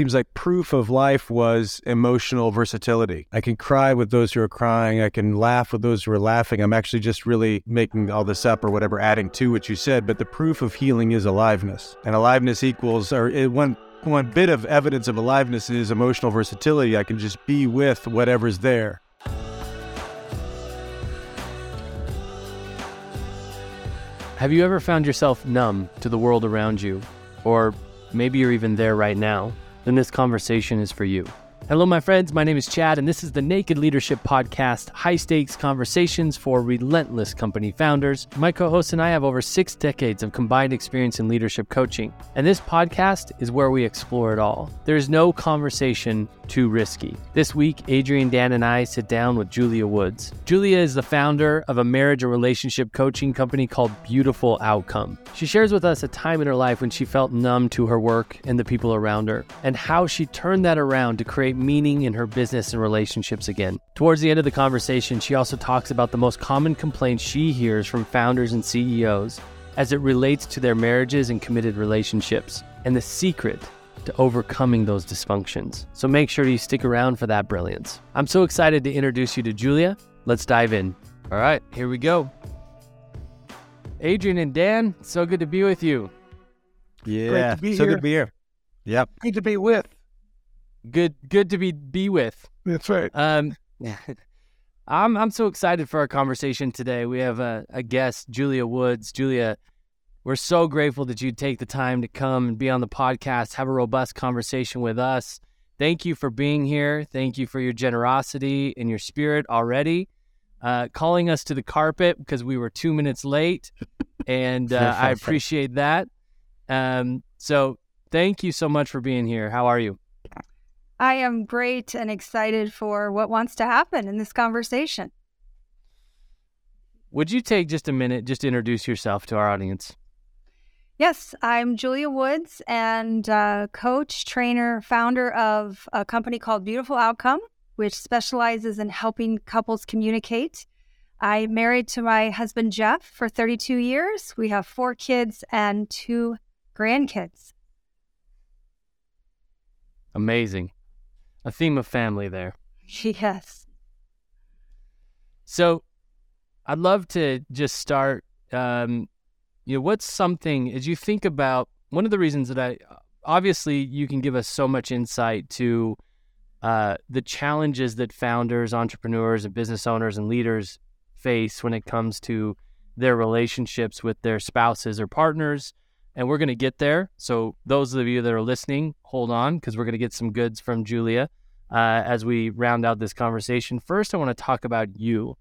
seems like proof of life was emotional versatility. I can cry with those who are crying. I can laugh with those who are laughing. I'm actually just really making all this up or whatever, adding to what you said. But the proof of healing is aliveness, and aliveness equals or one one bit of evidence of aliveness is emotional versatility. I can just be with whatever's there. Have you ever found yourself numb to the world around you? Or maybe you're even there right now? Then this conversation is for you. Hello, my friends. My name is Chad, and this is the Naked Leadership Podcast high stakes conversations for relentless company founders. My co host and I have over six decades of combined experience in leadership coaching, and this podcast is where we explore it all. There is no conversation too risky. This week, Adrian, Dan, and I sit down with Julia Woods. Julia is the founder of a marriage and relationship coaching company called Beautiful Outcome. She shares with us a time in her life when she felt numb to her work and the people around her, and how she turned that around to create meaning in her business and relationships again. Towards the end of the conversation, she also talks about the most common complaints she hears from founders and CEOs as it relates to their marriages and committed relationships, and the secret to overcoming those dysfunctions. So make sure you stick around for that brilliance. I'm so excited to introduce you to Julia. Let's dive in. All right, here we go. Adrian and Dan, so good to be with you. Yeah, to be so here. good to be here. Yep. Great to be with. Good good to be be with. That's right. Um I'm I'm so excited for our conversation today. We have a, a guest, Julia Woods. Julia, we're so grateful that you take the time to come and be on the podcast, have a robust conversation with us. Thank you for being here. Thank you for your generosity and your spirit already. Uh, calling us to the carpet because we were two minutes late, and uh, I appreciate that. Um, so thank you so much for being here. How are you? I am great and excited for what wants to happen in this conversation. Would you take just a minute just to introduce yourself to our audience? Yes, I'm Julia Woods and uh, coach, trainer, founder of a company called Beautiful Outcome, which specializes in helping couples communicate. I'm married to my husband, Jeff, for 32 years. We have four kids and two grandkids. Amazing. A theme of family there. Yes. So I'd love to just start. Um, you know, what's something as you think about one of the reasons that I obviously you can give us so much insight to uh, the challenges that founders, entrepreneurs, and business owners and leaders face when it comes to their relationships with their spouses or partners. And we're going to get there. So, those of you that are listening, hold on because we're going to get some goods from Julia uh, as we round out this conversation. First, I want to talk about you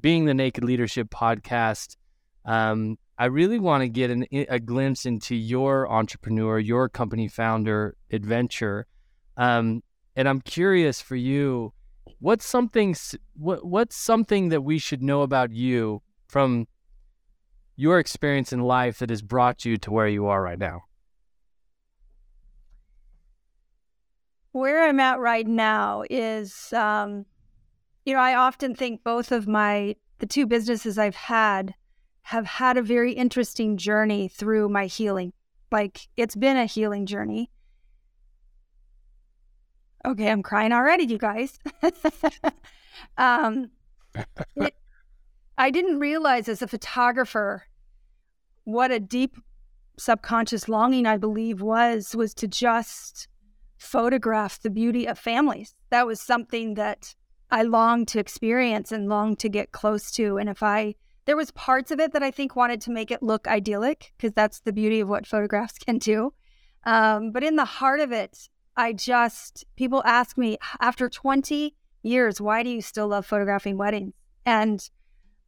being the Naked Leadership podcast. Um, I really want to get an, a glimpse into your entrepreneur, your company founder adventure. Um, and I'm curious for you, what's something what what's something that we should know about you from your experience in life that has brought you to where you are right now? Where I'm at right now is, um, you know, I often think both of my, the two businesses I've had have had a very interesting journey through my healing. Like it's been a healing journey. Okay, I'm crying already, you guys. um, it, I didn't realize as a photographer what a deep subconscious longing I believe was was to just photograph the beauty of families. That was something that I longed to experience and longed to get close to. And if I, there was parts of it that I think wanted to make it look idyllic because that's the beauty of what photographs can do. Um, but in the heart of it, I just, people ask me after 20 years, why do you still love photographing weddings? And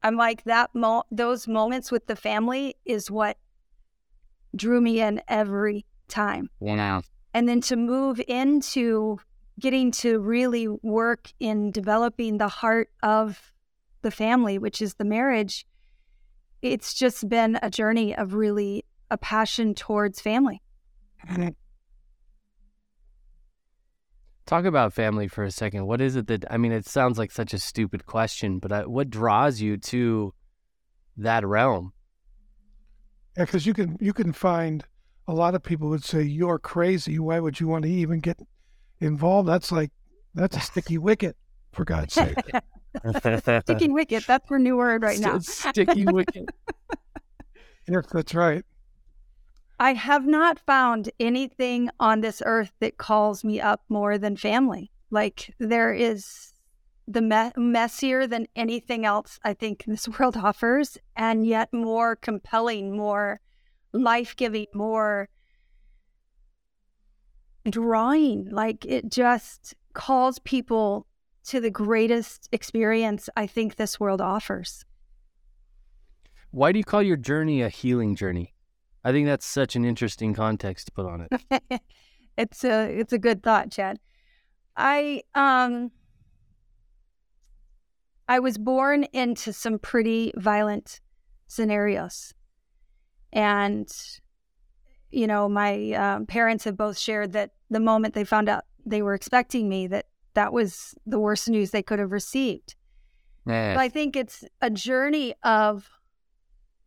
I'm like, that, mo- those moments with the family is what drew me in every time Wow. and then to move into getting to really work in developing the heart of the family which is the marriage it's just been a journey of really a passion towards family Talk about family for a second. What is it that I mean? It sounds like such a stupid question, but I, what draws you to that realm? because you can you can find a lot of people would say you're crazy. Why would you want to even get involved. That's like that's a sticky wicket, for God's sake. Sticky wicket. That's our new word right now. Sticky wicket. yes, that's right. I have not found anything on this earth that calls me up more than family. Like there is the me- messier than anything else I think this world offers, and yet more compelling, more life giving, more drawing. Like it just calls people to the greatest experience I think this world offers. Why do you call your journey a healing journey? I think that's such an interesting context to put on it. it's a it's a good thought, Chad. I um I was born into some pretty violent scenarios. And you know, my um, parents have both shared that the moment they found out they were expecting me that that was the worst news they could have received. Yeah. But I think it's a journey of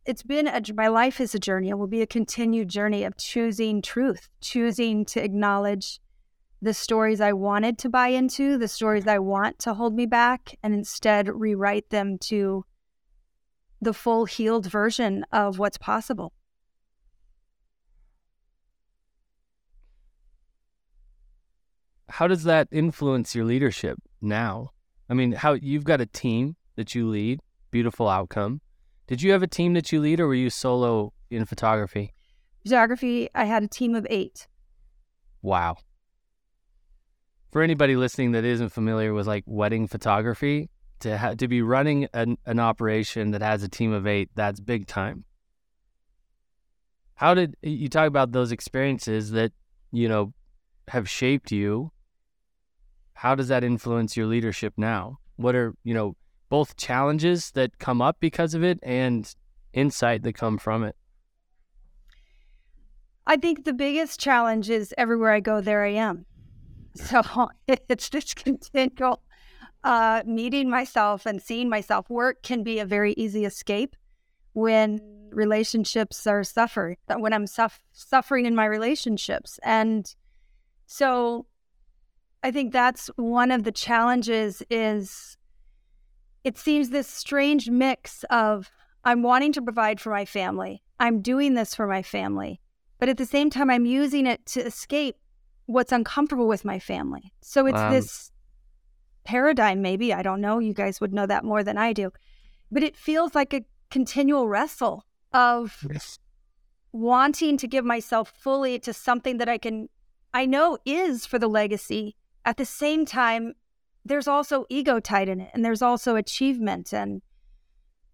it's been a, my life is a journey. It will be a continued journey of choosing truth, choosing to acknowledge the stories I wanted to buy into, the stories I want to hold me back, and instead rewrite them to the full healed version of what's possible. How does that influence your leadership now? I mean, how you've got a team that you lead, beautiful outcome. Did you have a team that you lead or were you solo in photography? Photography, I had a team of eight. Wow. For anybody listening that isn't familiar with like wedding photography, to ha- to be running an, an operation that has a team of eight, that's big time. How did you talk about those experiences that you know have shaped you? How does that influence your leadership now? What are you know both challenges that come up because of it and insight that come from it? I think the biggest challenge is everywhere I go, there I am. So it's this continual uh, meeting myself and seeing myself. Work can be a very easy escape when relationships are suffering, when I'm suff- suffering in my relationships. And so I think that's one of the challenges is it seems this strange mix of I'm wanting to provide for my family. I'm doing this for my family. But at the same time, I'm using it to escape what's uncomfortable with my family. So it's Um, this paradigm, maybe. I don't know. You guys would know that more than I do. But it feels like a continual wrestle of Yes. wanting to give myself fully to something that I can, I know is for the legacy. At the same time, there's also ego tied in it, and there's also achievement and,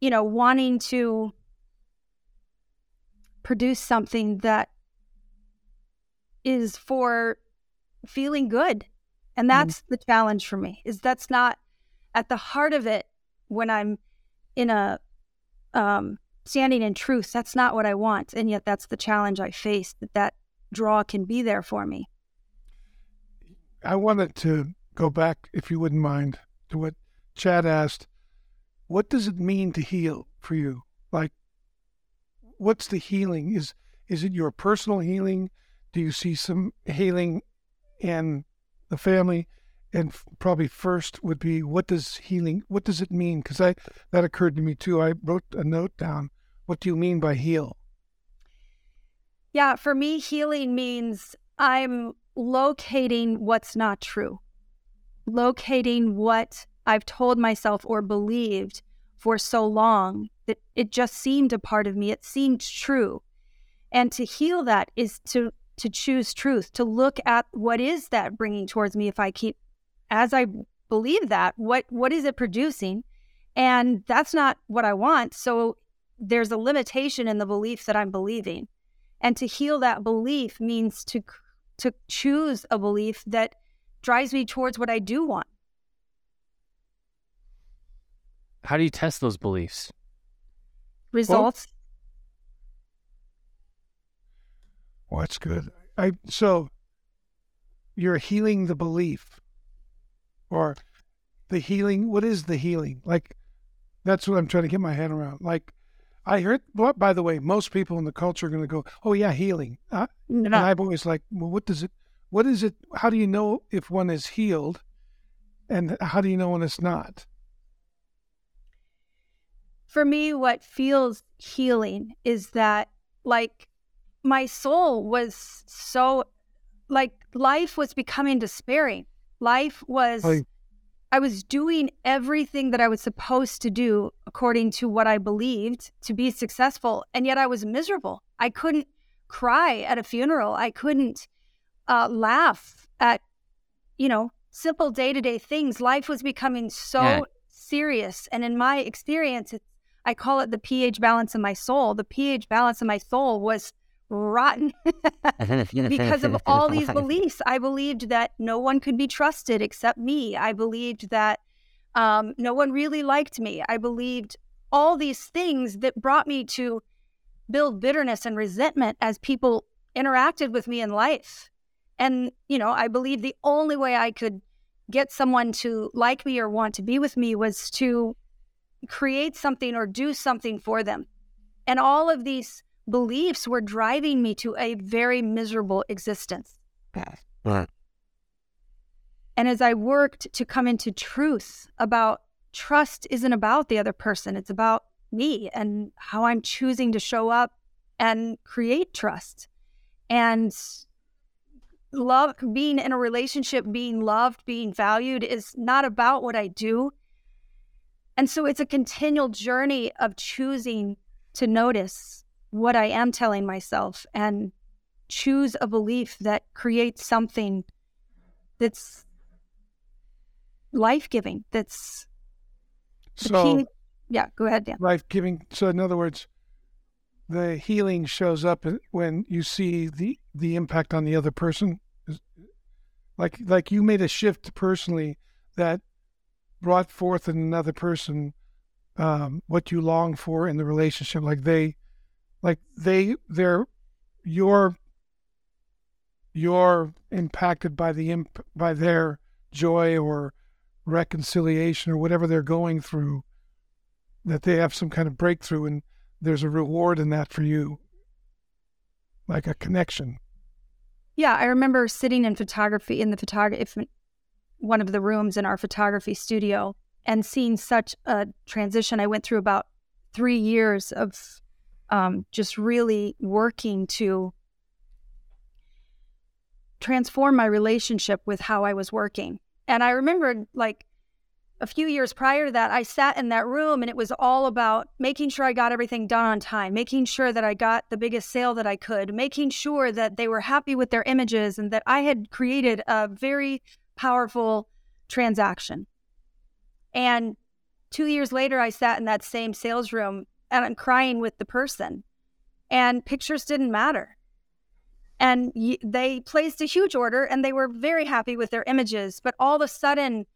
you know, wanting to produce something that is for feeling good. And that's the challenge for me is that's not at the heart of it when I'm in a um, standing in truth. That's not what I want, and yet that's the challenge I face. That that draw can be there for me. I wanted to go back, if you wouldn't mind, to what Chad asked. What does it mean to heal for you? Like, what's the healing? Is is it your personal healing? Do you see some healing in the family? And probably first would be what does healing? What does it mean? Because I that occurred to me too. I wrote a note down. What do you mean by heal? Yeah, for me, healing means I'm locating what's not true, locating what I've told myself or believed for so long that it just seemed a part of me. It seemed true. And to heal that is to to choose truth, to look at what is that bringing towards me if I keep as I believe that, what what is it producing? And that's not what I want. So there's a limitation in the belief that I'm believing. And to heal that belief means to to choose a belief that drives me towards what I do want. How do you test those beliefs? Results. Well, that's good. I so you're healing the belief, or the healing. What is the healing? Like that's what I'm trying to get my head around. Like I heard. Well, by the way, most people in the culture are going to go, "Oh yeah, healing." Uh, No. And I've always like, well, what does it? What is it? How do you know if one is healed, and how do you know when it's not? For me, what feels healing is that, like, my soul was so, like, life was becoming despairing. Life was. Like- I was doing everything that I was supposed to do according to what I believed to be successful, and yet I was miserable. I couldn't cry at a funeral. I couldn't uh, laugh at, you know, simple day to day things. Life was becoming so Yeah. serious, and in my experience, it's, I call it the pH balance of my soul. The pH balance of my soul was rotten because of all these beliefs. I believed that no one could be trusted except me. I believed that um, no one really liked me. I believed all these things that brought me to build bitterness and resentment as people interacted with me in life. And, you know, I believe the only way I could get someone to like me or want to be with me was to create something or do something for them. And all of these beliefs were driving me to a very miserable existence. Right. And as I worked to come into truth about trust isn't about the other person, it's about me and how I'm choosing to show up and create trust. And love, being in a relationship, being loved, being valued is not about what I do. And so it's a continual journey of choosing to notice what I am telling myself and choose a belief that creates something that's life giving. That's So key. Yeah, go ahead, Dan. life giving. So in other words, the healing shows up when you see the the impact on the other person. Like like you made a shift personally that brought forth in another person um, what you long for in the relationship. Like they, like they, they're you're you're impacted by the imp- by their joy or reconciliation or whatever they're going through that they have some kind of breakthrough and there's a reward in that for you like a connection Yeah, I remember sitting in photography in the photography one of the rooms in our photography studio and seeing such a transition. I went through about three years of um, just really working to transform my relationship with how I was working. And I remembered like a few years prior to that, I sat in that room and it was all about making sure I got everything done on time, making sure that I got the biggest sale that I could, making sure that they were happy with their images and that I had created a very powerful transaction. And two years later, I sat in that same sales room and I'm crying with the person, and pictures didn't matter. And they placed a huge order and they were very happy with their images. But all of a sudden,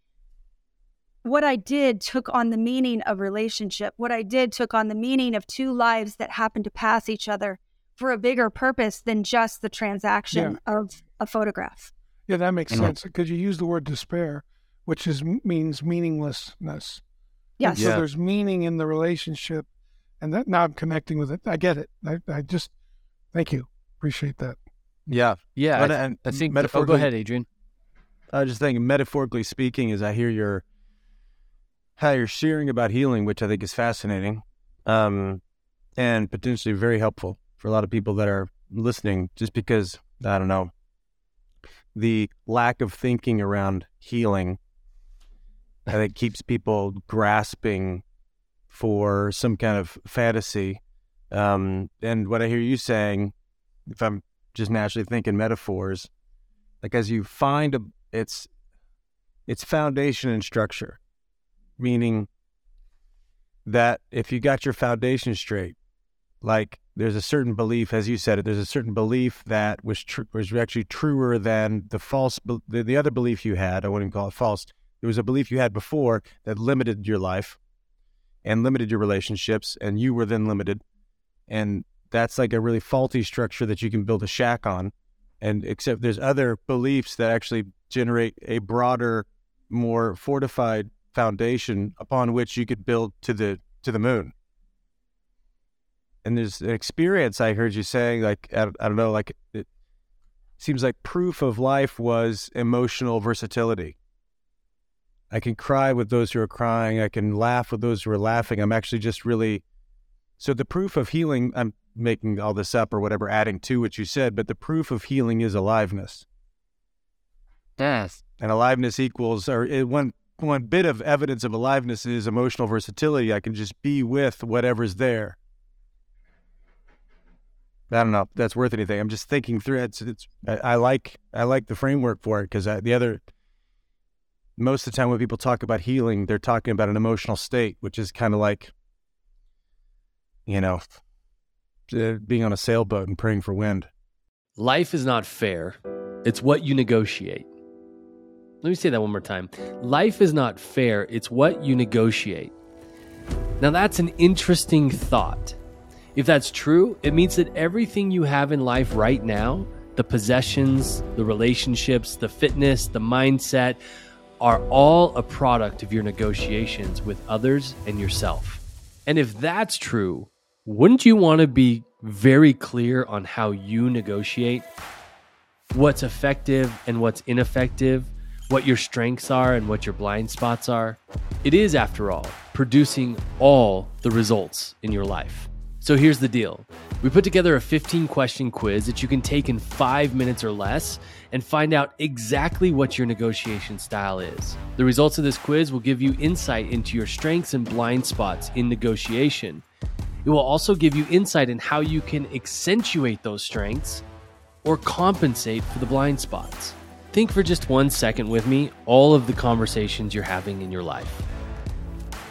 what I did took on the meaning of relationship. What I did took on the meaning of two lives that happened to pass each other for a bigger purpose than just the transaction of a photograph. yeah that makes sense because you use the word despair which is means meaninglessness And Yes. so there's meaning in the relationship and that now i'm connecting with it i get it i, I just thank you appreciate that Yeah. Yeah, But, I, and I think. Oh, go ahead, Adrian. I was just thinking, metaphorically speaking, as I hear your how you're sharing about healing, which I think is fascinating, um, and potentially very helpful for a lot of people that are listening. Just because I don't know the lack of thinking around healing, I think keeps people grasping for some kind of fantasy. Um, and what I hear you saying, if I'm just naturally thinking metaphors, like as you find a it's it's foundation and structure meaning that if you got your foundation straight like there's a certain belief as you said it there's a certain belief that was tr- was actually truer than the false be- the, the other belief you had i wouldn't call it false there was a belief you had before that limited your life and limited your relationships and you were then limited and that's like a really faulty structure that you can build a shack on and except there's other beliefs that actually generate a broader more fortified foundation upon which you could build to the to the moon and there's an experience i heard you saying like i, don't- I don't know like it, seems like proof of life was emotional versatility. I can cry with those who are crying. I can laugh with those who are laughing. I'm actually just really so the proof of healing. I'm making all this up or whatever, adding to what you said, but the proof of healing is aliveness. Yes, and aliveness equals or it, one one bit of evidence of aliveness is emotional versatility. I can just be with whatever's there. I don't know if that's worth anything. I'm just thinking through it. It's, it's I, I like I like the framework for it because the other most of the time when people talk about healing, they're talking about an emotional state, which is kind of like you know uh, being on a sailboat and praying for wind. Life is not fair. It's what you negotiate. Let me say that one more time. Life is not fair, it's what you negotiate. Now, that's an interesting thought. If that's true, it means that everything you have in life right now the possessions, the relationships, the fitness, the mindset are all a product of your negotiations with others and yourself. And if that's true, wouldn't you want to be very clear on how you negotiate? What's effective and what's ineffective? What your strengths are and what your blind spots are. It is, after all, producing all the results in your life. So here's the deal we put together a 15 question quiz that you can take in five minutes or less and find out exactly what your negotiation style is. The results of this quiz will give you insight into your strengths and blind spots in negotiation. It will also give you insight in how you can accentuate those strengths or compensate for the blind spots. Think for just one second with me all of the conversations you're having in your life.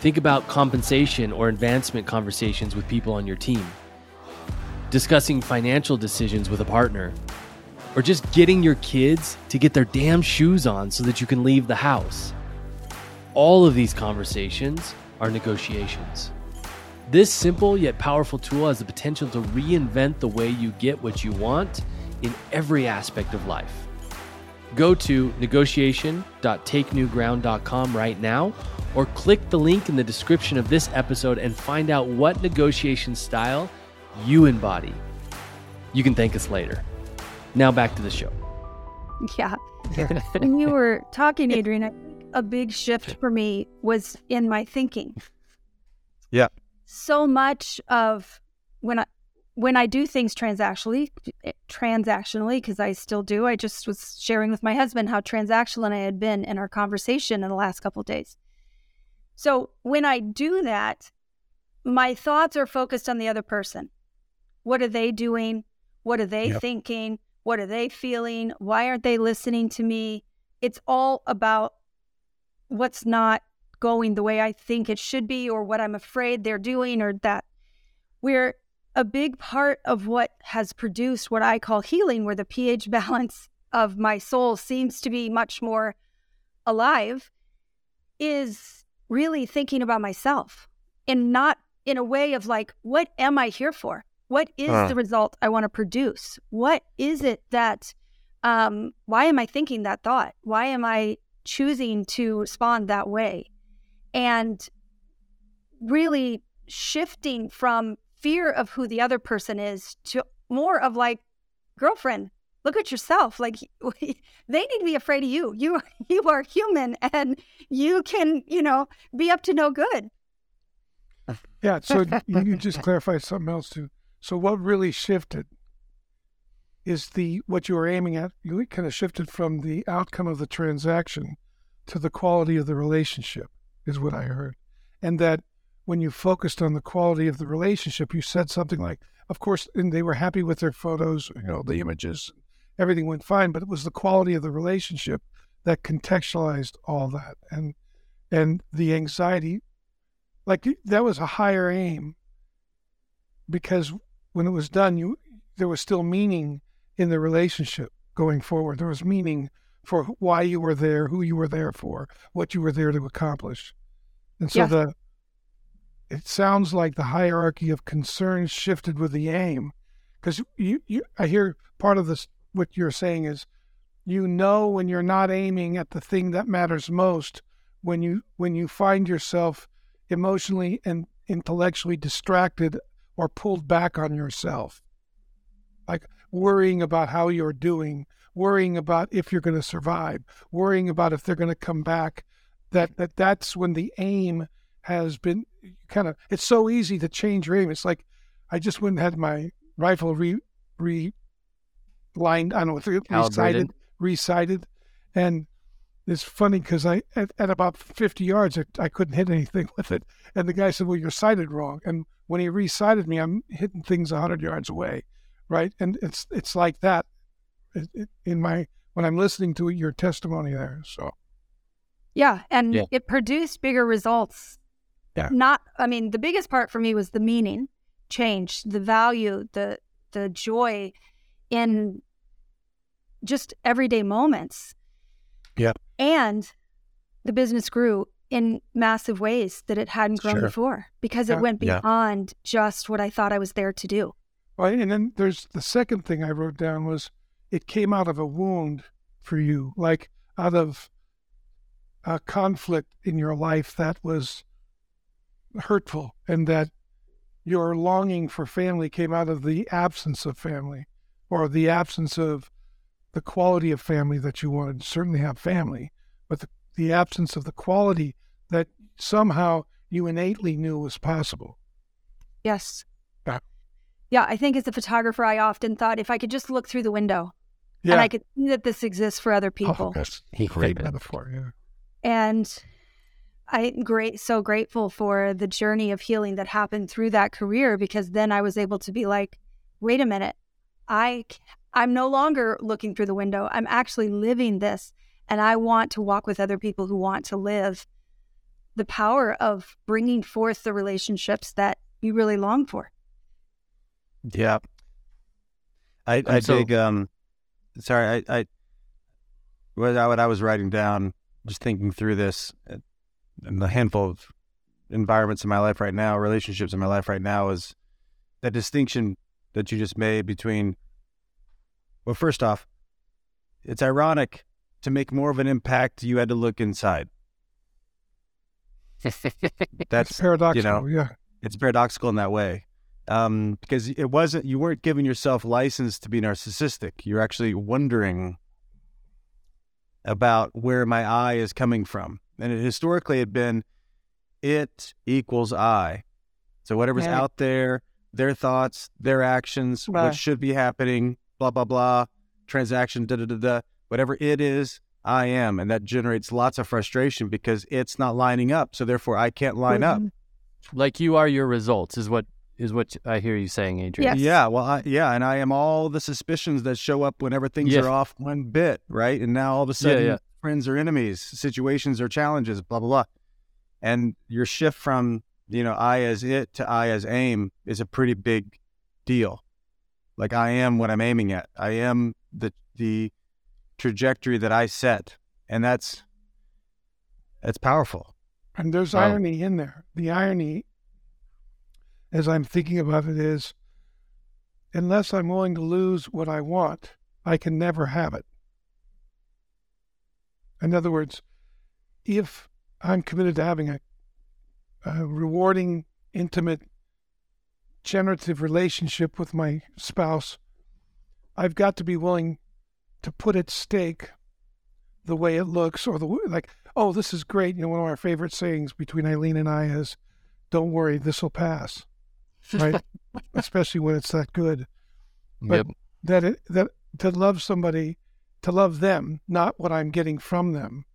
Think about compensation or advancement conversations with people on your team, discussing financial decisions with a partner, or just getting your kids to get their damn shoes on so that you can leave the house. All of these conversations are negotiations. This simple yet powerful tool has the potential to reinvent the way you get what you want in every aspect of life. Go to negotiation.takenewground.com right now or click the link in the description of this episode and find out what negotiation style you embody. You can thank us later. Now back to the show. Yeah. when you were talking, Adrian, I think a big shift for me was in my thinking. Yeah. So much of when I when I do things transactionally, eh, transactionally, because I still do, I just was sharing with my husband how transactional I had been in our conversation in the last couple days. So when I do that, my thoughts are focused on the other person. What are they doing? What are they yep. thinking? What are they feeling? Why aren't they listening to me? It's all about what's not going the way I think it should be, or what I'm afraid they're doing, or that we're a big part of what has produced what I call healing, where the pH balance of my soul seems to be much more alive, is really thinking about myself and not in a way of like, what am I here for? What is uh. the result I want to produce? What is it that, um, why am I thinking that thought? Why am I choosing to respond that way? And really shifting from fear of who the other person is to more of like, girlfriend, look at yourself. Like they need to be afraid of you. You you are human and you can, you know, be up to no good. Yeah. So you just clarified something else too. So what really shifted is the what you were aiming at. You kind of shifted from the outcome of the transaction to the quality of the relationship, is what I heard, and that when you focused on the quality of the relationship, you said something like, of course, and they were happy with their photos, you know, the images, everything went fine, but it was the quality of the relationship that contextualized all that. And and the anxiety, like that was a higher aim because when it was done, you there was still meaning in the relationship going forward. There was meaning for why you were there, who you were there for, what you were there to accomplish. And so yeah. the it sounds like the hierarchy of concerns shifted with the aim because you, you i hear part of this what you're saying is you know when you're not aiming at the thing that matters most when you when you find yourself emotionally and intellectually distracted or pulled back on yourself like worrying about how you're doing, worrying about if you're going to survive, worrying about if they're going to come back. That that that's when the aim has been kind of. It's so easy to change your aim. It's like I just went and had my rifle re re lined. I don't know, resighted, Calibrated. resighted, and it's funny because I at, at about 50 yards I, I couldn't hit anything with it, and the guy said, "Well, you're sighted wrong." And when he resighted me, I'm hitting things 100 yards away, right? And it's it's like that it- it- in my when I'm listening to your testimony there. So Yeah, and Yeah. it produced bigger results. Yeah. Not I mean, the biggest part for me was the meaning change, the value, the the joy in just everyday moments. Yeah. And the business grew in massive ways that it hadn't grown Sure. before because Yeah. it went Yeah. beyond just what I thought I was there to do. Right, and then there's the second thing I wrote down was it came out of a wound for you, like out of a conflict in your life that was hurtful, and that your longing for family came out of the absence of family, or the absence of the quality of family that you wanted. Certainly have family, but the, the absence of the quality that somehow you innately knew was possible. Yes. Yeah. Yeah, I think as a photographer, I often thought if I could just look through the window and I could see that this exists for other oh, people. Oh, that's He great could. metaphor. Yeah. and I'm great so grateful for the journey of healing that happened through that career because then I was able to be like, wait a minute, I, I'm no longer looking through the window. I'm actually living this, and I want to walk with other people who want to live the power of bringing forth the relationships that you really long for. Yeah. I, I so- dig um sorry, I, I what I, what I was writing down, just thinking through this uh, and the handful of environments in my life right now, relationships in my life right now is that distinction that you just made between well, first off, it's ironic to make more of an impact you had to look inside. It's That's paradoxical. yeah. it's paradoxical in that way um, because it wasn't you weren't giving yourself license to be narcissistic you're actually wondering about where my eye is coming from and it historically had been it equals i so whatever's Yeah. out there their thoughts their actions Right. what should be happening blah blah blah transaction da da da da whatever it is i am and that generates lots of frustration because it's not lining up so therefore i can't line up mm-hmm. like you are your results is what is what I hear you saying, Adrian. Yes. Yeah, well, I, yeah, and I am all the suspicions that show up whenever things Yeah. are off one bit, right? And now all of a Yeah, sudden, yeah. Friends or enemies, situations or challenges, blah blah blah, and your shift from you know I as it to I as aim is a pretty big deal. Like I am what I'm aiming at. I am the the trajectory that I set, and that's that's powerful. And there's Wow. irony in there. The irony, as I'm thinking about it, is unless I'm willing to lose what I want, I can never have it. In other words, if I'm committed to having a, a rewarding, intimate, generative relationship with my spouse, I've got to be willing to put at stake the way it looks or the like oh this is great. You know one of our favorite sayings between eileen and i is don't worry this will pass right? Especially when it's that good. But- Yep. that it, that to love somebody to love them not what i'm getting from them.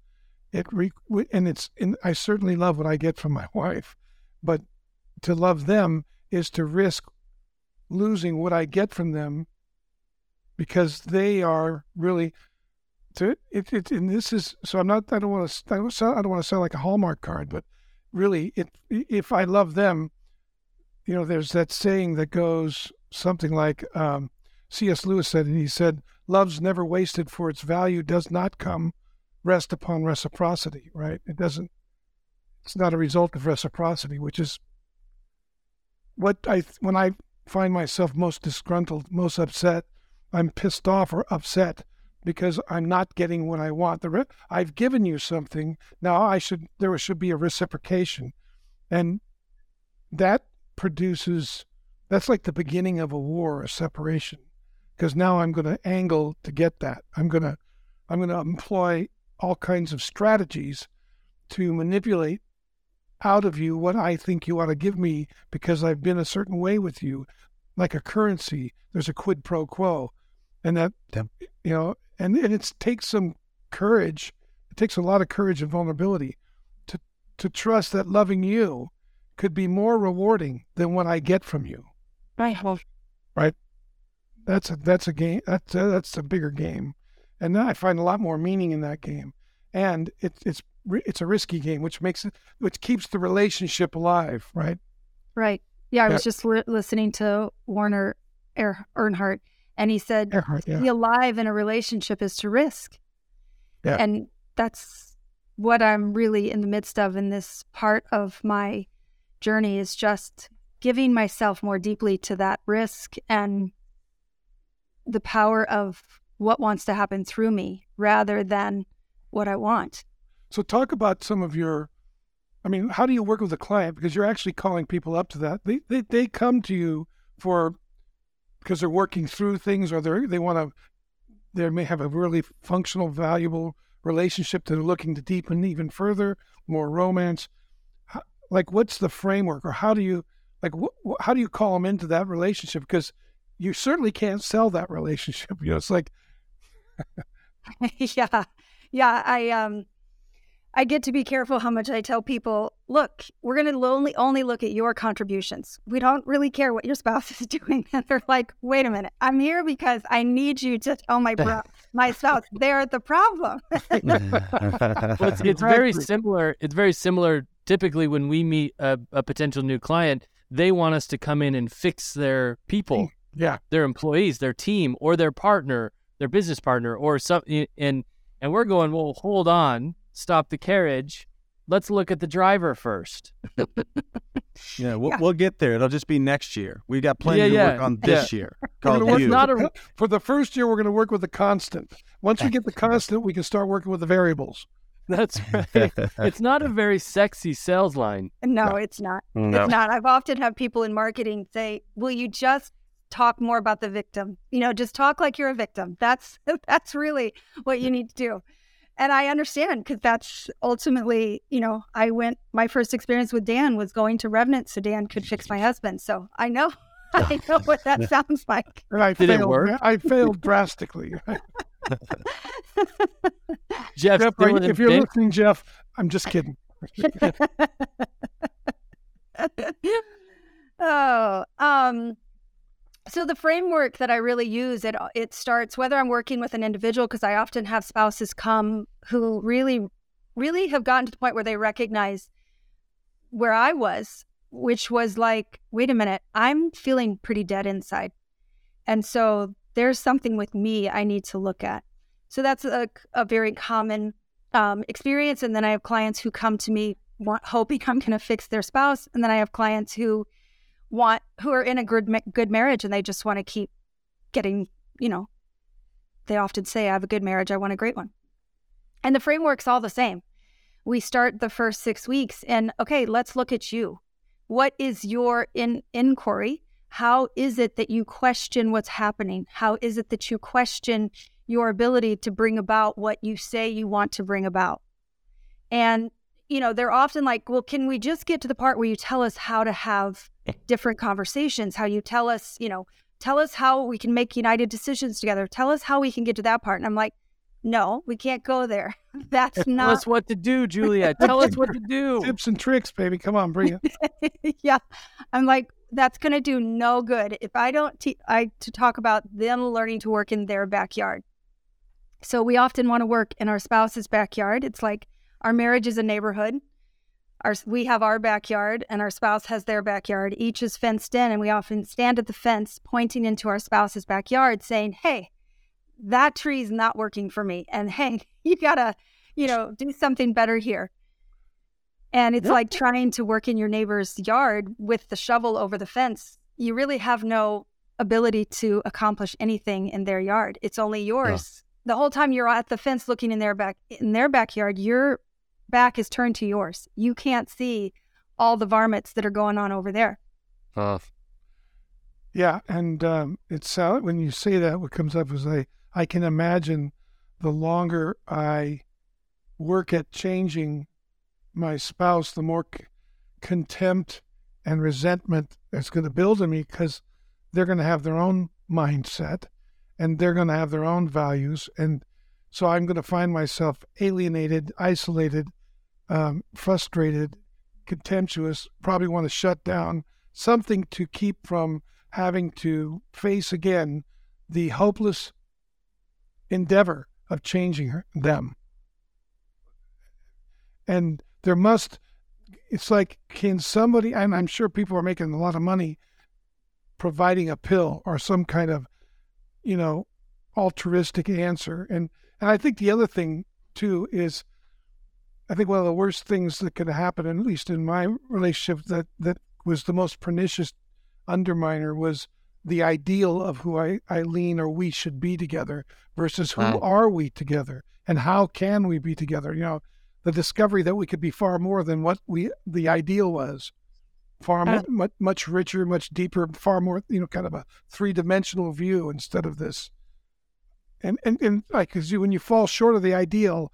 It re, and it's and i certainly love what i get from my wife but to love them is to risk losing what i get from them because they are really to it, it and this is so i'm not i don't want to i don't sound, I don't want to sound like a hallmark card but really it if i love them you know there's that saying that goes something like um, cs lewis said and he said love's never wasted for its value does not come rest upon reciprocity right it doesn't it's not a result of reciprocity which is what i when i find myself most disgruntled most upset i'm pissed off or upset because I'm not getting what I want. The re- I've given you something. Now I should there should be a reciprocation, and that produces that's like the beginning of a war, a separation, because now I'm going to angle to get that. I'm going to I'm going to employ all kinds of strategies to manipulate out of you what I think you ought to give me because I've been a certain way with you, like a currency. There's a quid pro quo, and that Yep. you know, and and it takes some courage. It takes a lot of courage and vulnerability to to trust that loving you could be more rewarding than what I get from you. Right. Well, That's a that's a game. That's a, that's a bigger game, and then I find a lot more meaning in that game. And it, it's it's a risky game, which makes it which keeps the relationship alive, right? right. Yeah, I Yeah. was just li- listening to Werner er- Earnhardt, and he said, Erhard, to yeah. be alive in a relationship is to risk. Yeah. And that's what I'm really in the midst of in this part of my journey is just giving myself more deeply to that risk and the power of what wants to happen through me rather than what I want. So talk about some of your. I mean, how do you work with a client? Because you're actually calling people up to that. They they, they come to you for because they're working through things, or they they want to. They may have a really functional, valuable relationship that they're looking to deepen even further, more romance. How, like, what's the framework, or how do you like? Wh- how do you call them into that relationship? Because you certainly can't sell that relationship. You know, it's like yeah. Yeah, I um I get to be careful how much I tell people, look, we're going to only only look at your contributions. We don't really care what your spouse is doing. And they're like, "Wait a minute. I'm here because I need you to tell my bro- my spouse they're the problem." Well, it's, it's very similar. It's very similar. Typically, when we meet a, a potential new client, they want us to come in and fix their people, yeah, their employees, their team, or their partner, their business partner, or something. And and we're going, well, hold on, stop the carriage. Let's look at the driver first. Yeah, we'll, Yeah. we'll get there. It'll just be next year. We've got plenty Yeah, to yeah, work on yeah. this year. Called you. Not a- for the first year, we're going to work with the constant. Once we get the constant, we can start working with the variables. That's right. it's not a very sexy sales line. no, it's not. no. It's not. I've often had people in marketing say, "Will you just talk more about the victim? You know, just talk like you're a victim. That's that's really what you need to do." And I understand because that's ultimately, you know, I went. My first experience with Dan was going to Revenant so Dan could fix my husband. So I know, I know what that sounds like. And I Did it failed. work? I failed drastically. Jeff, Jeff, still if you're bed? listening, Jeff, I'm just kidding. oh, um, so the framework that I really use it it starts whether I'm working with an individual because I often have spouses come who really, really have gotten to the point where they recognize where I was, which was like, wait a minute, I'm feeling pretty dead inside, and so there's something with me I need to look at. So that's a, a very common um, experience. And then I have clients who come to me want, hoping I'm going to fix their spouse, and then I have clients who want who are in a good good marriage and they just want to keep getting, you know, they often say, "I have a good marriage, I want a great one," and the framework's all the same. We start the first six weeks, and okay, let's look at you. What is your in inquiry? How is it that you question what's happening? How is it that you question your ability to bring about what you say you want to bring about? And, you know, they're often like, well, can we just get to the part where you tell us how to have different conversations? How you tell us, you know, tell us how we can make united decisions together. Tell us how we can get to that part. And I'm like, no, we can't go there. That's not. Tell not us what to do, Julia. Tell us what to do. Tips and tricks, baby. Come on, bring it. yeah. I'm like, that's going to do no good if I don't te- I to talk about them learning to work in their backyard. So we often want to work in our spouse's backyard. It's like our marriage is a neighborhood. Our we have our backyard and our spouse has their backyard. Each is fenced in and we often stand at the fence pointing into our spouse's backyard saying, "Hey, that tree's not working for me." And hey, you got to, you know, do something better here. And it's Yep. like trying to work in your neighbor's yard with the shovel over the fence. You really have no ability to accomplish anything in their yard. It's only yours. The whole time you're at the fence looking in their back in their backyard, your back is turned to yours. You can't see all the varmints that are going on over there. Uh, Yeah, and um, it's uh, when you say that, what comes up is I I can imagine the longer I work at changing my spouse, the more c- contempt and resentment it's going to build in me because they're going to have their own mindset and they're going to have their own values. And so I'm going to find myself alienated, isolated, um, frustrated, contemptuous, probably want to shut down something to keep from having to face again the hopeless endeavor of changing them. And there must, it's like, can somebody, and I'm sure people are making a lot of money providing a pill or some kind of, you know, altruistic answer. And, and I think the other thing too is, I think one of the worst things that could happen, at least in my relationship, that, that was the most pernicious underminer was the ideal of who I, Eileen or we should be together versus who Wow. are we together and how can we be together? You know, the discovery that we could be far more than what we the ideal was, far Uh, much much richer, much deeper, far more you know, kind of a three dimensional view instead of this. And and and like, because you when you fall short of the ideal,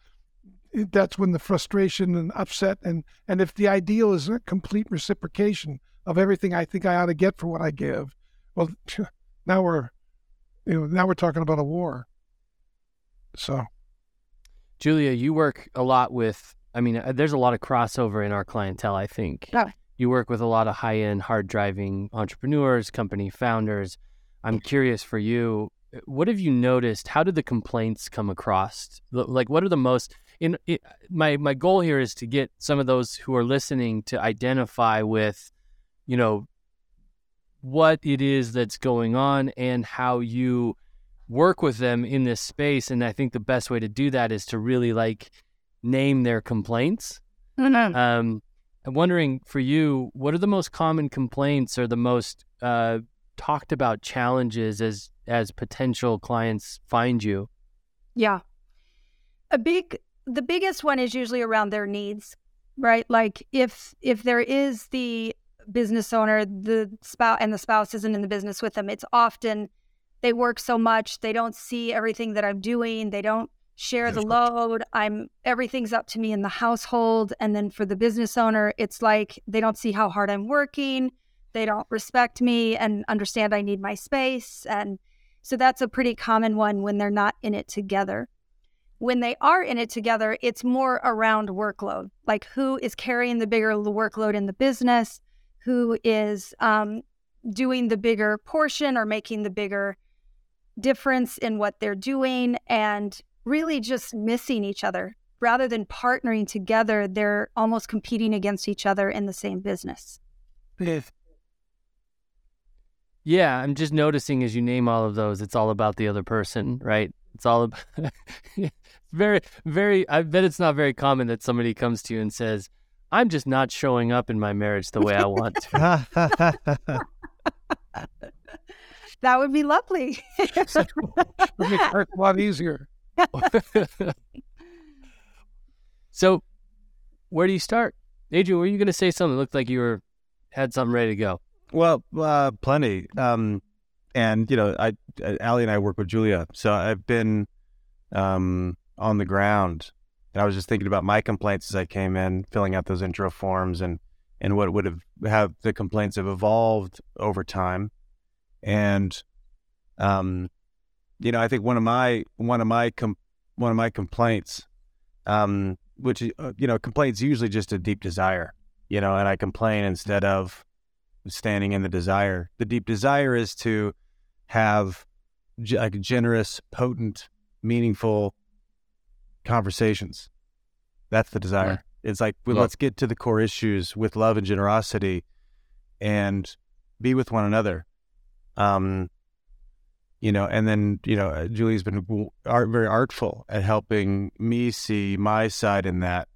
that's when the frustration and upset and and if the ideal is a complete reciprocation of everything I think I ought to get for what I give, well, now we're, you know, now we're talking about a war. So Julia, you work a lot with, I mean, uh, there's a lot of crossover in our clientele, I think. Yeah. You work with a lot of high end, hard driving entrepreneurs, company founders. I'm curious for you, uh, what have you noticed? How did the complaints come across? Like, what are the most, in it, my, my goal here is to get some of those who are listening to identify with, you know, what it is that's going on and how you work with them in this space and i think the best way to do that is to really like name their complaints Mm-hmm. um i'm wondering for you what are the most common complaints or the most uh talked about challenges as as potential clients find you Yeah. A big the biggest one is usually around their needs, right? Like if if there is the business owner, the spouse and the spouse isn't in the business with them, it's often they work so much, they don't see everything that I'm doing, they don't share the load. I'm everything's up to me in the household and then for the business owner, it's like they don't see how hard I'm working, they don't respect me and understand I need my space and so that's a pretty common one when they're not in it together. When they are in it together, it's more around workload, like who is carrying the bigger workload in the business, who is um, doing the bigger portion or making the bigger difference in what they're doing, and really just missing each other. Rather than partnering together, they're almost competing against each other in the same business. yeah i'm just noticing as you name all of those it's all about the other person right it's all about very very i bet it's not very common that somebody comes to you and says i'm just not showing up in my marriage the way i want to That would be lovely. it makes work a lot easier. so, where do you start, Adrian? Were you going to say something? It looked like you were had something ready to go. Well, uh, plenty. Um, and you know, I, uh, Allie and I work with Julia, so I've been um, on the ground, and I was just thinking about my complaints as I came in, filling out those intro forms, and and what would have have the complaints have evolved over time, and um, you know, I think one of my one of my com- one of my complaints, um, which uh, you know, complaints usually just a deep desire, you know, and I complain instead of standing in the desire. The deep desire is to have ge- like generous, potent, meaningful conversations. That's the desire. It's like well, let's get to the core issues with love and generosity, and be with one another. Um, you know, and then you know, uh, Julie's been art, very artful at helping me see my side in that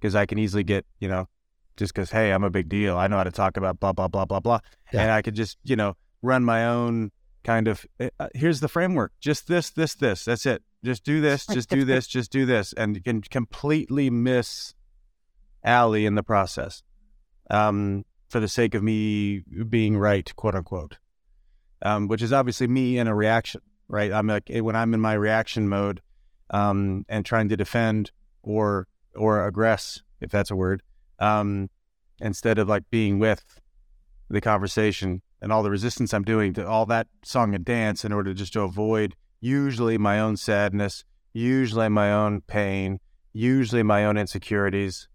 because I can easily get you know just because hey i'm a big deal i know how to talk about blah blah blah blah blah Yeah. and i could just you know run my own kind of uh, uh, here's the framework just this this this that's it just do this just do this just do this and you can completely miss Allie in the process um for the sake of me being right quote unquote um, which is obviously me in a reaction, right? I'm like when I'm in my reaction mode um, and trying to defend or or aggress, if that's a word, um, instead of like being with the conversation and all the resistance I'm doing to all that song and dance in order just to avoid usually my own sadness, usually my own pain, usually my own insecurities.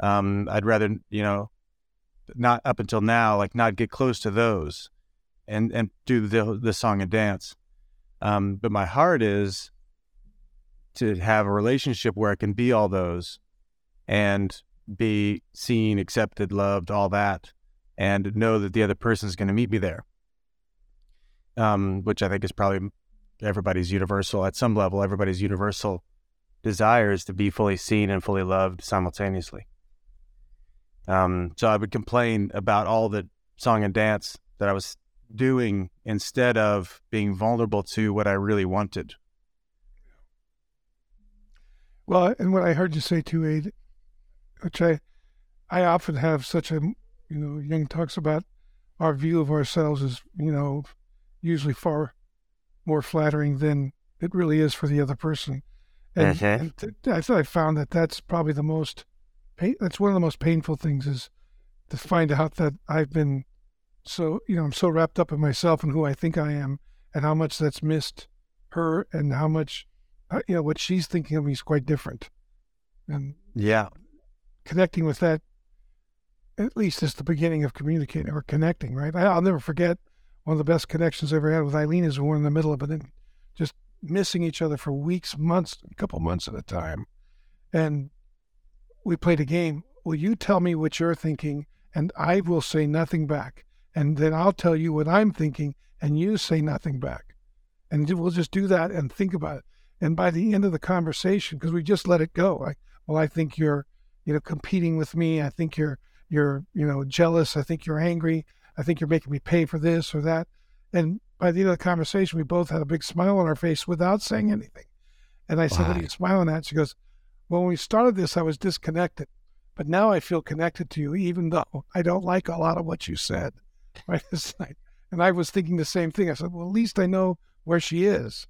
Um, I'd rather, you know, not up until now, like not get close to those and, and do the, the song and dance. Um, but my heart is to have a relationship where I can be all those and be seen, accepted, loved, all that, and know that the other person is going to meet me there. Um, which I think is probably everybody's universal at some level. Everybody's universal desire is to be fully seen and fully loved simultaneously. Um, so I would complain about all the song and dance that I was doing instead of being vulnerable to what I really wanted. Well, and what I heard you say too, Aid, which I, I often have such a, you know, Jung talks about our view of ourselves as, you know, usually far more flattering than it really is for the other person. And, Mhm. and th- I thought I found that that's probably the most, pain, that's one of the most painful things is to find out that I've been so, you know, I'm so wrapped up in myself and who I think I am and how much that's missed her and how much, uh, you know, what she's thinking of me is quite different. And Yeah. connecting with that at least is the beginning of communicating or connecting, right? I, I'll never forget one of the best connections I ever had with Eileen is we're in the middle of it and just missing each other for weeks, months, a couple months at a time. And we played a game. Will you tell me what you're thinking? And I will say nothing back. And then I'll tell you what I'm thinking, and you say nothing back. And we'll just do that and think about it. And by the end of the conversation, because we just let it go, like, well, I think you're, you know, competing with me. I think you're, you're, you know, jealous. I think you're angry. I think you're making me pay for this or that. And by the end of the conversation, we both had a big smile on our face without saying anything. And I said, What are you smiling at? She goes, Well, when we started this, I was disconnected. But now I feel connected to you, even though I don't like a lot of what you said. Right? And I was thinking the same thing. I said, Well, at least I know where she is.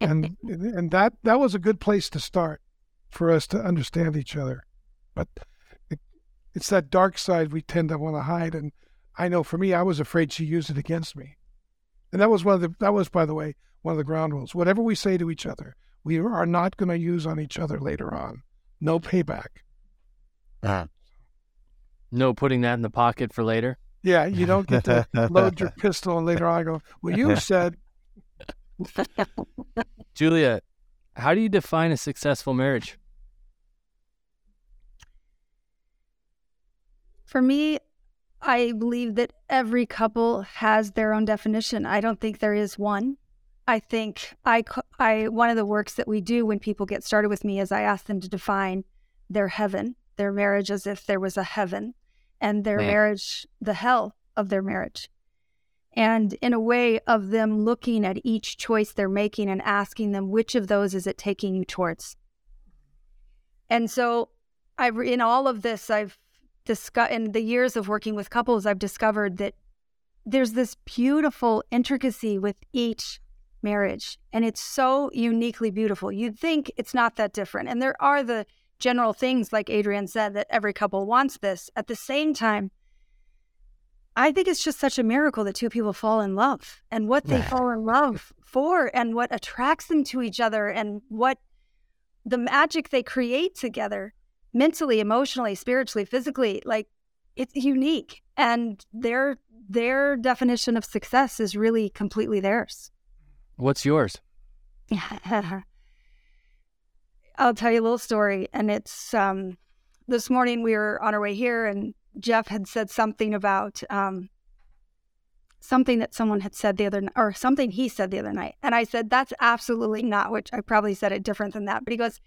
And and that that was a good place to start for us to understand each other. But it, it's that dark side we tend to want to hide. And I know for me, I was afraid she used it against me. And that was one of the that was, by the way, one of the ground rules. Whatever we say to each other, we are not going to use on each other later on. No payback. Uh-huh. No putting that in the pocket for later. Yeah, you don't get to load your pistol and later on go, well, you said, Julia, how do you define a successful marriage? For me, I believe that every couple has their own definition. I don't think there is one. I think I, I one of the works that we do when people get started with me is I ask them to define their heaven, their marriage as if there was a heaven, and their Man. marriage the hell of their marriage. And in a way of them looking at each choice they're making and asking them which of those is it taking you towards. And so I've in all of this I've discussed in the years of working with couples I've discovered that there's this beautiful intricacy with each marriage and it's so uniquely beautiful. You'd think it's not that different. And there are the general things like Adrian said that every couple wants this. At the same time, I think it's just such a miracle that two people fall in love and what they fall in love for and what attracts them to each other and what the magic they create together mentally, emotionally, spiritually, physically, like it's unique. And their their definition of success is really completely theirs. What's yours? I'll tell you a little story. And it's um, this morning we were on our way here, and Jeff had said something about um, something that someone had said the other night, or something he said the other night. And I said, That's absolutely not, which I probably said it different than that. But he goes,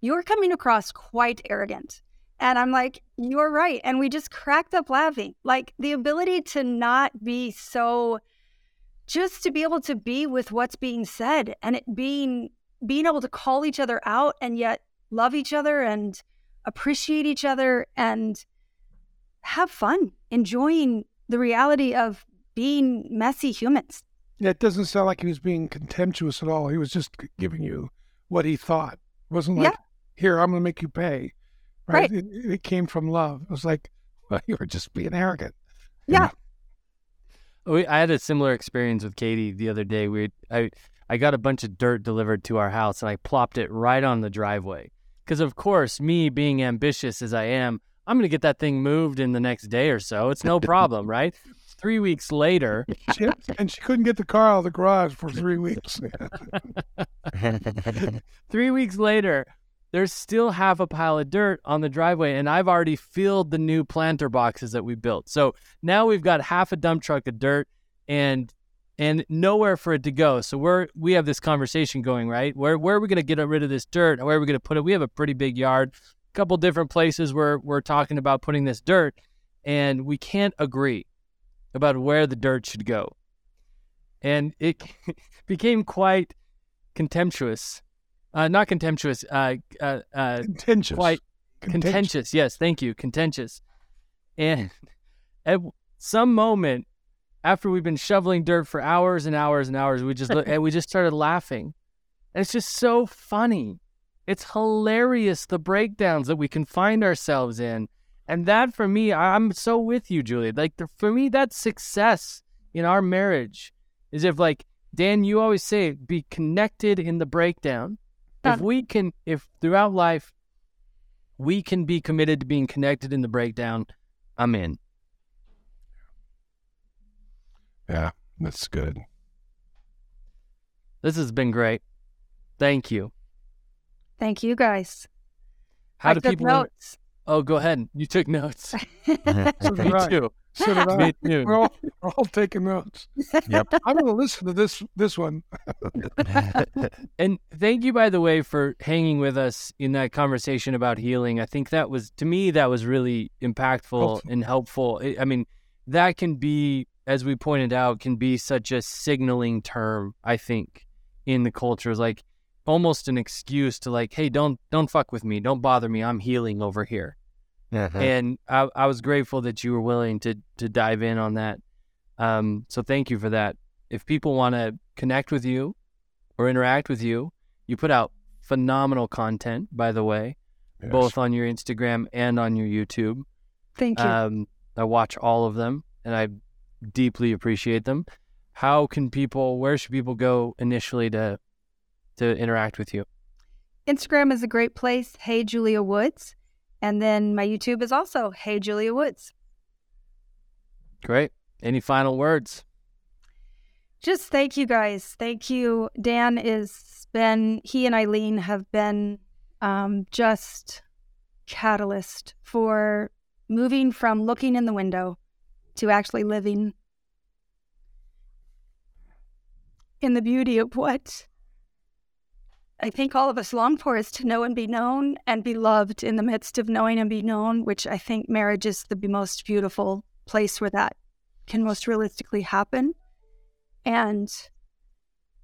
You're coming across quite arrogant. And I'm like, You're right. And we just cracked up laughing. Like the ability to not be so, just to be able to be with what's being said and it being being able to call each other out and yet love each other and appreciate each other and have fun, enjoying the reality of being messy humans. Yeah, it doesn't sound like he was being contemptuous at all. He was just giving you what he thought. It wasn't like, Yeah. Here, I'm going to make you pay. Right. Right. It, it came from love. It was like, well, you were just being arrogant. Yeah. Oh, we, I had a similar experience with Katie the other day. We, I, I got a bunch of dirt delivered to our house, and I plopped it right on the driveway. Because of course, me being ambitious as I am, I'm gonna get that thing moved in the next day or so. It's no problem, right? Three weeks later, She- and she couldn't get the car out of the garage for three weeks. three weeks later, there's still half a pile of dirt on the driveway, and I've already filled the new planter boxes that we built. So now we've got half a dump truck of dirt and and nowhere for it to go. So we're we have this conversation going, right? Where where are we gonna get rid of this dirt? Where are we gonna put it? We have a pretty big yard, a couple different places where we're talking about putting this dirt, and we can't agree about where the dirt should go. And it became quite contemptuous. Uh, not contemptuous, uh, uh, uh, contentious. quite contentious. Yes, thank you, contentious. And at some moment after we've been shoveling dirt for hours and hours and hours, we just look, and we just started laughing. And it's just so funny. It's hilarious the breakdowns that we can find ourselves in. And that for me, I'm so with you, Julie. Like the, for me, that's success in our marriage. Is if like Dan, you always say, be connected in the breakdown. If we can, if throughout life we can be committed to being connected in the breakdown, I'm in. Yeah, that's good. This has been great. Thank you. Thank you guys. How I do people? notes. Oh, go ahead. You took notes. So did Me I. too. So did I. Me too. We're all, we're all taking notes. Yep. I'm going to listen to this this one. And thank you, by the way, for hanging with us in that conversation about healing. I think that was, to me, that was really impactful Helpful. and helpful. I I mean, that can be, as we pointed out, can be such a signaling term. I think in the culture is like almost an excuse to like, hey, don't don't fuck with me, don't bother me. I'm healing over here. and I, I was grateful that you were willing to to dive in on that. Um, so thank you for that. If people want to connect with you or interact with you, you put out phenomenal content, by the way, Yes. both on your Instagram and on your YouTube. Thank you. Um, I watch all of them, and I deeply appreciate them. How can people? Where should people go initially to to interact with you? Instagram is a great place. Hey, Julia Woods. And then my YouTube is also Hey, Julia Woods. Great. Any final words? Just thank you guys. Thank you. Dan is been, he and Eileen have been um, just catalyst for moving from looking in the window to actually living in the beauty of what I think all of us long for is to know and be known and be loved in the midst of knowing and be known, which I think marriage is the most beautiful place where that can most realistically happen. And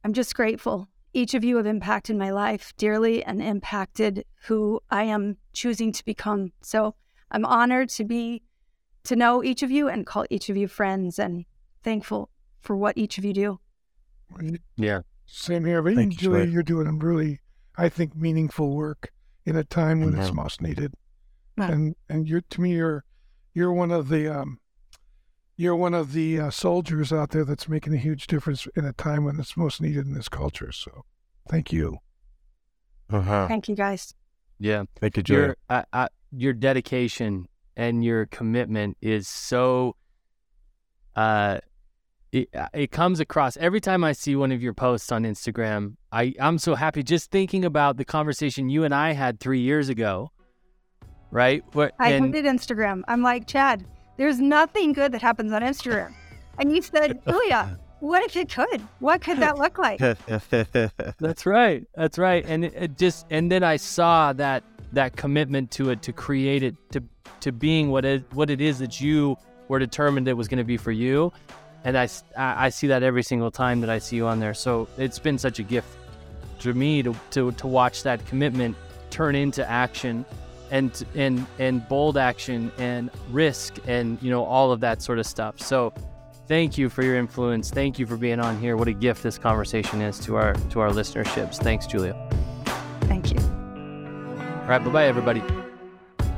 I'm just grateful. Each of you have impacted my life dearly and impacted who I am choosing to become. So I'm honored to be, to know each of you and call each of you friends and thankful for what each of you do. Yeah. Same here. But Thank Julie, Julia. you're doing a really, I think, meaningful work in a time when it's most needed. Wow. And and you're to me, you're you're one of the um, you're one of the uh, soldiers out there that's making a huge difference in a time when it's most needed in this culture. So, thank you. Uh-huh. Thank you guys. Yeah. Thank you, Julia. your I, I, your dedication and your commitment is so uh it, uh, it comes across every time I see one of your posts on Instagram. I I'm so happy just thinking about the conversation you and I had 3 years ago. Right? What I and hated Instagram. I'm like, Chad, there's nothing good that happens on Instagram. And you said, Julia, what if it could? What could that look like? That's right. That's right. And it, it just and then I saw that that commitment to it to create it to to being what it what it is that you were determined it was going to be for you. And I, I see that every single time that I see you on there. So it's been such a gift to me to to, to watch that commitment turn into action and and and bold action and risk and you know all of that sort of stuff. So Thank you for your influence. Thank you for being on here. What a gift this conversation is to our to our listenerships. Thanks, Julia. Thank you. All right, bye bye, everybody.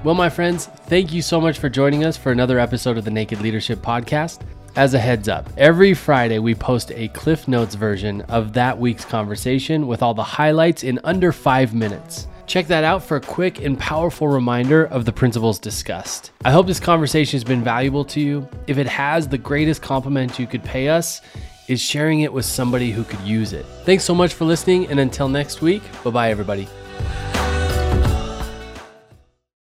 Well, my friends, thank you so much for joining us for another episode of the Naked Leadership Podcast. As a heads up, every Friday we post a Cliff Notes version of that week's conversation with all the highlights in under five minutes. Check that out for a quick and powerful reminder of the principles discussed. I hope this conversation has been valuable to you. If it has, the greatest compliment you could pay us is sharing it with somebody who could use it. Thanks so much for listening, and until next week, bye bye, everybody.